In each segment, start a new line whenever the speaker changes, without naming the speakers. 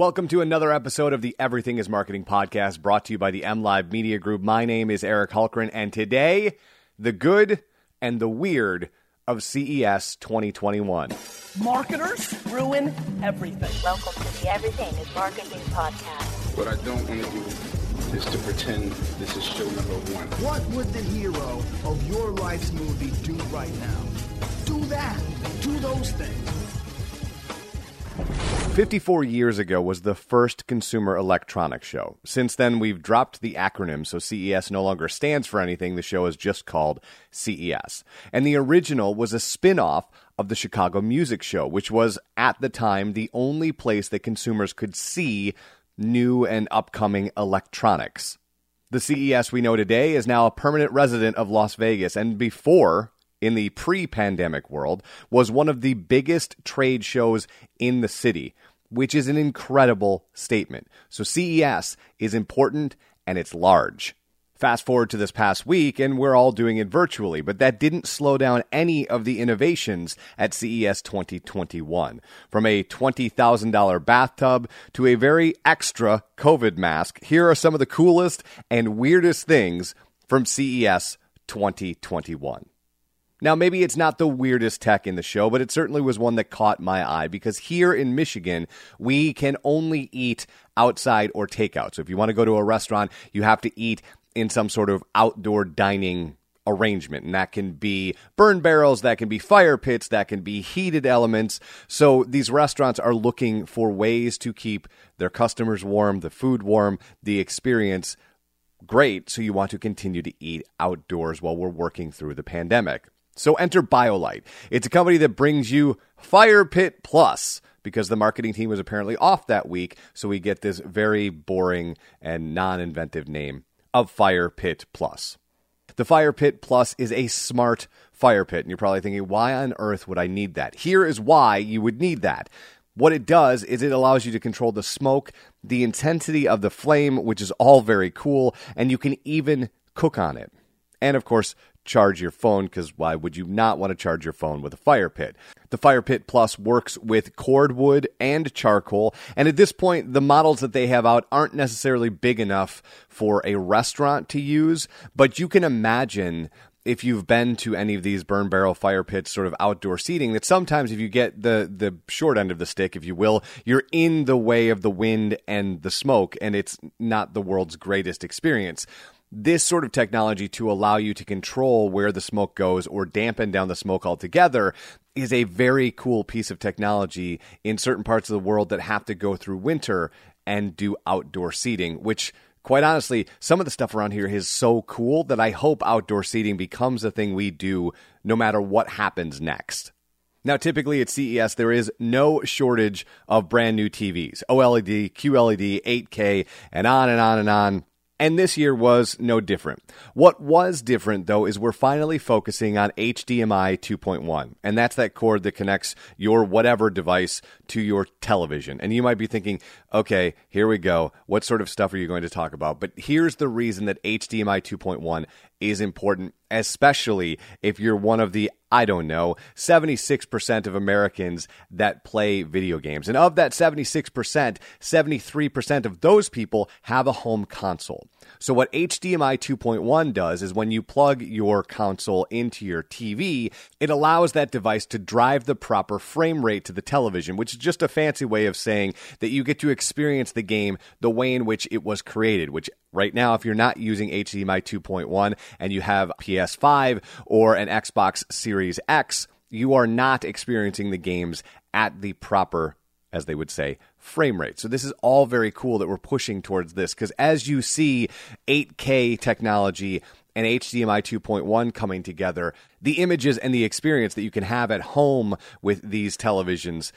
Welcome to another episode of the Everything is Marketing podcast brought to you by the M Live Media Group. My name is Eric Hulkran, and today, the good and the weird of CES 2021.
Marketers ruin everything.
Welcome to the Everything is Marketing podcast.
What I don't want to do is to pretend this is show number one.
What would the hero of your life's movie do right now? Do that. Do those things.
54 years ago was the first Consumer Electronics Show. Since then, we've dropped the acronym, so CES no longer stands for anything. The show is just called CES. And the original was a spin off of the Chicago Music Show, which was at the time the only place that consumers could see new and upcoming electronics. The CES we know today is now a permanent resident of Las Vegas, and before in the pre pandemic world was one of the biggest trade shows in the city, which is an incredible statement. So CES is important and it's large. Fast forward to this past week, and we're all doing it virtually, but that didn't slow down any of the innovations at CES 2021. From a $20,000 bathtub to a very extra COVID mask, here are some of the coolest and weirdest things from CES 2021. Now, maybe it's not the weirdest tech in the show, but it certainly was one that caught my eye because here in Michigan, we can only eat outside or takeout. So if you want to go to a restaurant, you have to eat in some sort of outdoor dining arrangement. And that can be burn barrels, that can be fire pits, that can be heated elements. So these restaurants are looking for ways to keep their customers warm, the food warm, the experience great. So you want to continue to eat outdoors while we're working through the pandemic. So enter BioLite. It's a company that brings you Fire Pit Plus because the marketing team was apparently off that week. So we get this very boring and non inventive name of Fire Pit Plus. The Fire Pit Plus is a smart fire pit. And you're probably thinking, why on earth would I need that? Here is why you would need that. What it does is it allows you to control the smoke, the intensity of the flame, which is all very cool, and you can even cook on it. And of course, charge your phone because why would you not want to charge your phone with a fire pit? The Fire Pit Plus works with cordwood and charcoal, and at this point, the models that they have out aren't necessarily big enough for a restaurant to use, but you can imagine if you've been to any of these burn barrel fire pits sort of outdoor seating that sometimes if you get the the short end of the stick if you will you're in the way of the wind and the smoke and it's not the world's greatest experience this sort of technology to allow you to control where the smoke goes or dampen down the smoke altogether is a very cool piece of technology in certain parts of the world that have to go through winter and do outdoor seating, which quite honestly, some of the stuff around here is so cool that I hope outdoor seating becomes a thing we do no matter what happens next. Now, typically at CES, there is no shortage of brand new TVs OLED, QLED, 8K, and on and on and on. And this year was no different. What was different, though, is we're finally focusing on HDMI 2.1. And that's that cord that connects your whatever device to your television. And you might be thinking, okay, here we go. What sort of stuff are you going to talk about? But here's the reason that HDMI 2.1 is important, especially if you're one of the I don't know, 76% of Americans that play video games. And of that 76%, 73% of those people have a home console. So, what HDMI 2.1 does is when you plug your console into your TV, it allows that device to drive the proper frame rate to the television, which is just a fancy way of saying that you get to experience the game the way in which it was created, which right now, if you're not using HDMI 2.1 and you have PS5 or an Xbox Series X, you are not experiencing the games at the proper as they would say, frame rate. So this is all very cool that we're pushing towards this because as you see 8K technology and HDMI 2.1 coming together, the images and the experience that you can have at home with these televisions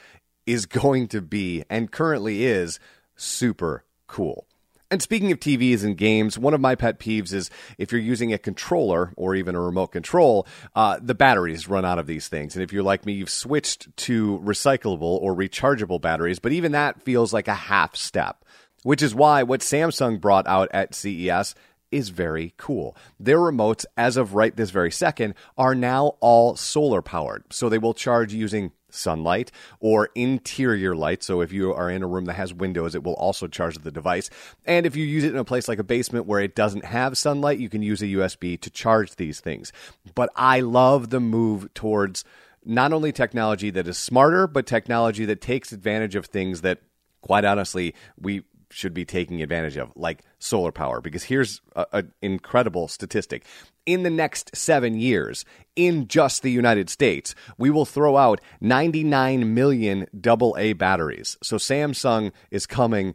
is going to be and currently is super cool. And speaking of TVs and games, one of my pet peeves is if you're using a controller or even a remote control, uh, the batteries run out of these things. And if you're like me, you've switched to recyclable or rechargeable batteries, but even that feels like a half step, which is why what Samsung brought out at CES is very cool. Their remotes, as of right this very second, are now all solar powered. So they will charge using sunlight or interior light. So if you are in a room that has windows, it will also charge the device. And if you use it in a place like a basement where it doesn't have sunlight, you can use a USB to charge these things. But I love the move towards not only technology that is smarter, but technology that takes advantage of things that, quite honestly, we should be taking advantage of, like solar power. Because here's an incredible statistic. In the next seven years, in just the United States, we will throw out 99 million AA batteries. So Samsung is coming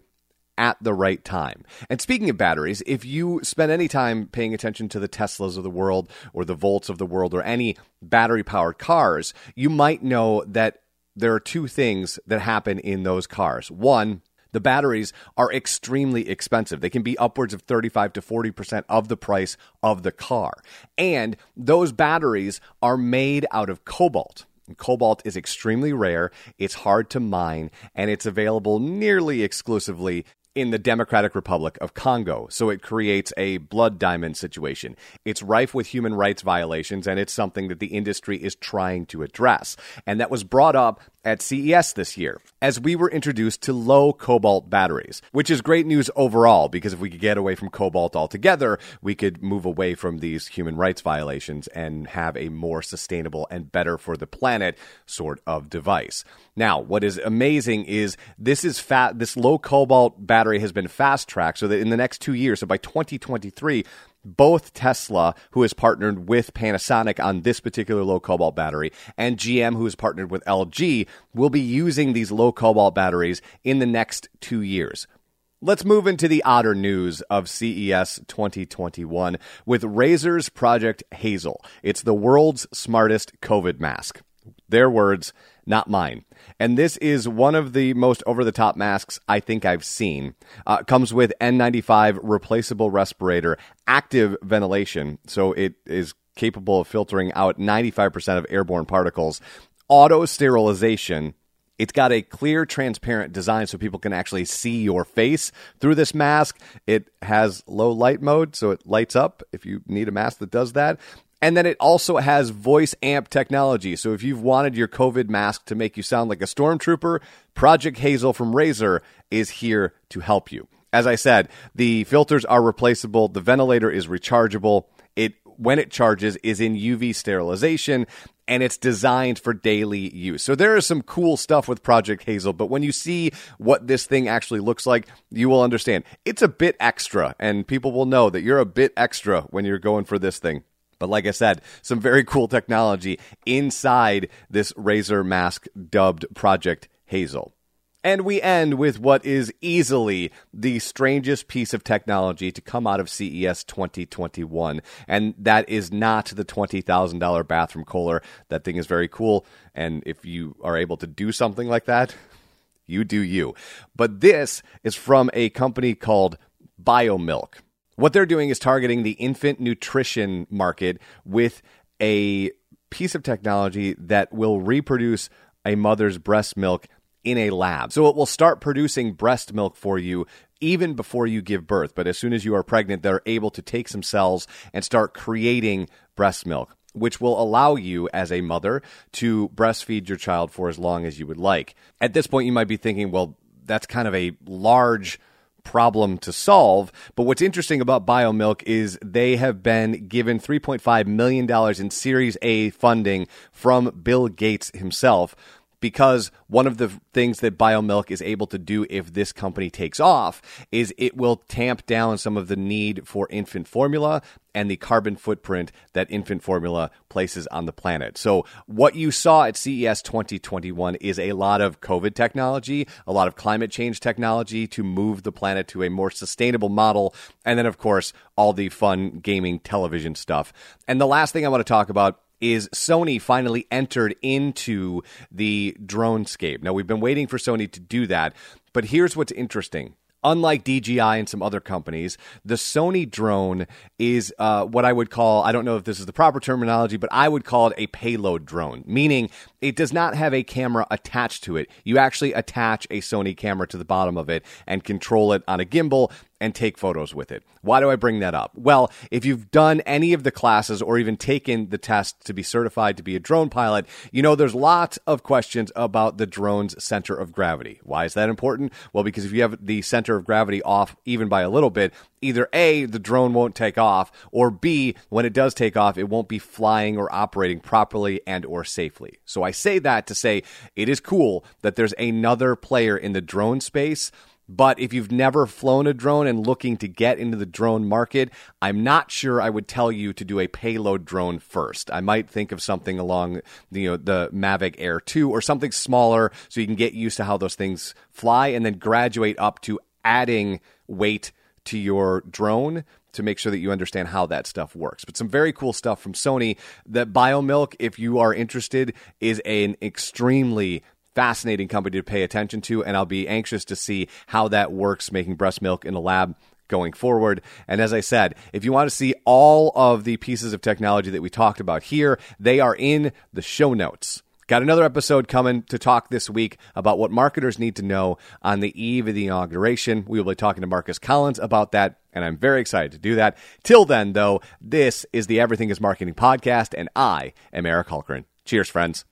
at the right time. And speaking of batteries, if you spend any time paying attention to the Teslas of the world or the Volts of the world or any battery powered cars, you might know that there are two things that happen in those cars. One, the batteries are extremely expensive. They can be upwards of 35 to 40% of the price of the car. And those batteries are made out of cobalt. Cobalt is extremely rare, it's hard to mine, and it's available nearly exclusively in the Democratic Republic of Congo. So it creates a blood diamond situation. It's rife with human rights violations, and it's something that the industry is trying to address. And that was brought up at CES this year as we were introduced to low cobalt batteries, which is great news overall because if we could get away from cobalt altogether, we could move away from these human rights violations and have a more sustainable and better for the planet sort of device. Now, what is amazing is this is fat this low cobalt battery has been fast tracked so that in the next 2 years, so by 2023, both Tesla, who has partnered with Panasonic on this particular low cobalt battery, and GM, who has partnered with LG, will be using these low cobalt batteries in the next two years. Let's move into the odder news of CES 2021 with Razer's Project Hazel. It's the world's smartest COVID mask. Their words, not mine. And this is one of the most over the top masks I think I've seen. Uh, comes with N95 replaceable respirator, active ventilation, so it is capable of filtering out 95% of airborne particles, auto sterilization. It's got a clear, transparent design so people can actually see your face through this mask. It has low light mode, so it lights up if you need a mask that does that. And then it also has voice amp technology. So if you've wanted your COVID mask to make you sound like a stormtrooper, Project Hazel from Razer is here to help you. As I said, the filters are replaceable, the ventilator is rechargeable. It when it charges is in UV sterilization and it's designed for daily use. So there is some cool stuff with Project Hazel, but when you see what this thing actually looks like, you will understand. It's a bit extra and people will know that you're a bit extra when you're going for this thing. But like I said, some very cool technology inside this Razer mask dubbed Project Hazel. And we end with what is easily the strangest piece of technology to come out of CES 2021. And that is not the $20,000 bathroom cooler. That thing is very cool. And if you are able to do something like that, you do you. But this is from a company called Biomilq. What they're doing is targeting the infant nutrition market with a piece of technology that will reproduce a mother's breast milk in a lab. So it will start producing breast milk for you even before you give birth. But as soon as you are pregnant, they're able to take some cells and start creating breast milk. Which will allow you as a mother to breastfeed your child for as long as you would like. At this point, you might be thinking, well, that's kind of a large problem to solve. But what's interesting about Biomilq is they have been given $3.5 million in Series A funding from Bill Gates himself because one of the things that Biomilq is able to do if this company takes off is it will tamp down some of the need for infant formula and the carbon footprint that infant formula places on the planet. So, what you saw at CES 2021 is a lot of COVID technology, a lot of climate change technology to move the planet to a more sustainable model, and then, of course, all the fun gaming television stuff. And the last thing I want to talk about is Sony finally entered into the dronescape. Now, we've been waiting for Sony to do that, but here's what's interesting. Unlike DJI and some other companies, the Sony drone is uh, what I would call, I don't know if this is the proper terminology, but I would call it a payload drone, meaning it does not have a camera attached to it. You actually attach a Sony camera to the bottom of it and control it on a gimbal and take photos with it. Why do I bring that up? Well, if you've done any of the classes or even taken the test to be certified to be a drone pilot, you know there's lots of questions about the drone's center of gravity. Why is that important? Well, because if you have the center of gravity off even by a little bit, either A, the drone won't take off, or B, when it does take off, it won't be flying or operating properly and or safely. So I say that to say it is cool that there's another player in the drone space but if you've never flown a drone and looking to get into the drone market, I'm not sure I would tell you to do a payload drone first. I might think of something along you know the Mavic Air 2 or something smaller so you can get used to how those things fly and then graduate up to adding weight to your drone to make sure that you understand how that stuff works. But some very cool stuff from Sony. That Biomilq, if you are interested, is an extremely fascinating company to pay attention to, and I'll be anxious to see how that works making breast milk in the lab going forward. And as I said, if you want to see all of the pieces of technology that we talked about here, they are in the show notes. Got another episode coming to talk this week about what marketers need to know on the eve of the inauguration. We will be talking to Marcus Collins about that, and I'm very excited to do that. Till then, though, this is the Everything is Marketing podcast, and I am Eric Hulkran. Cheers, friends.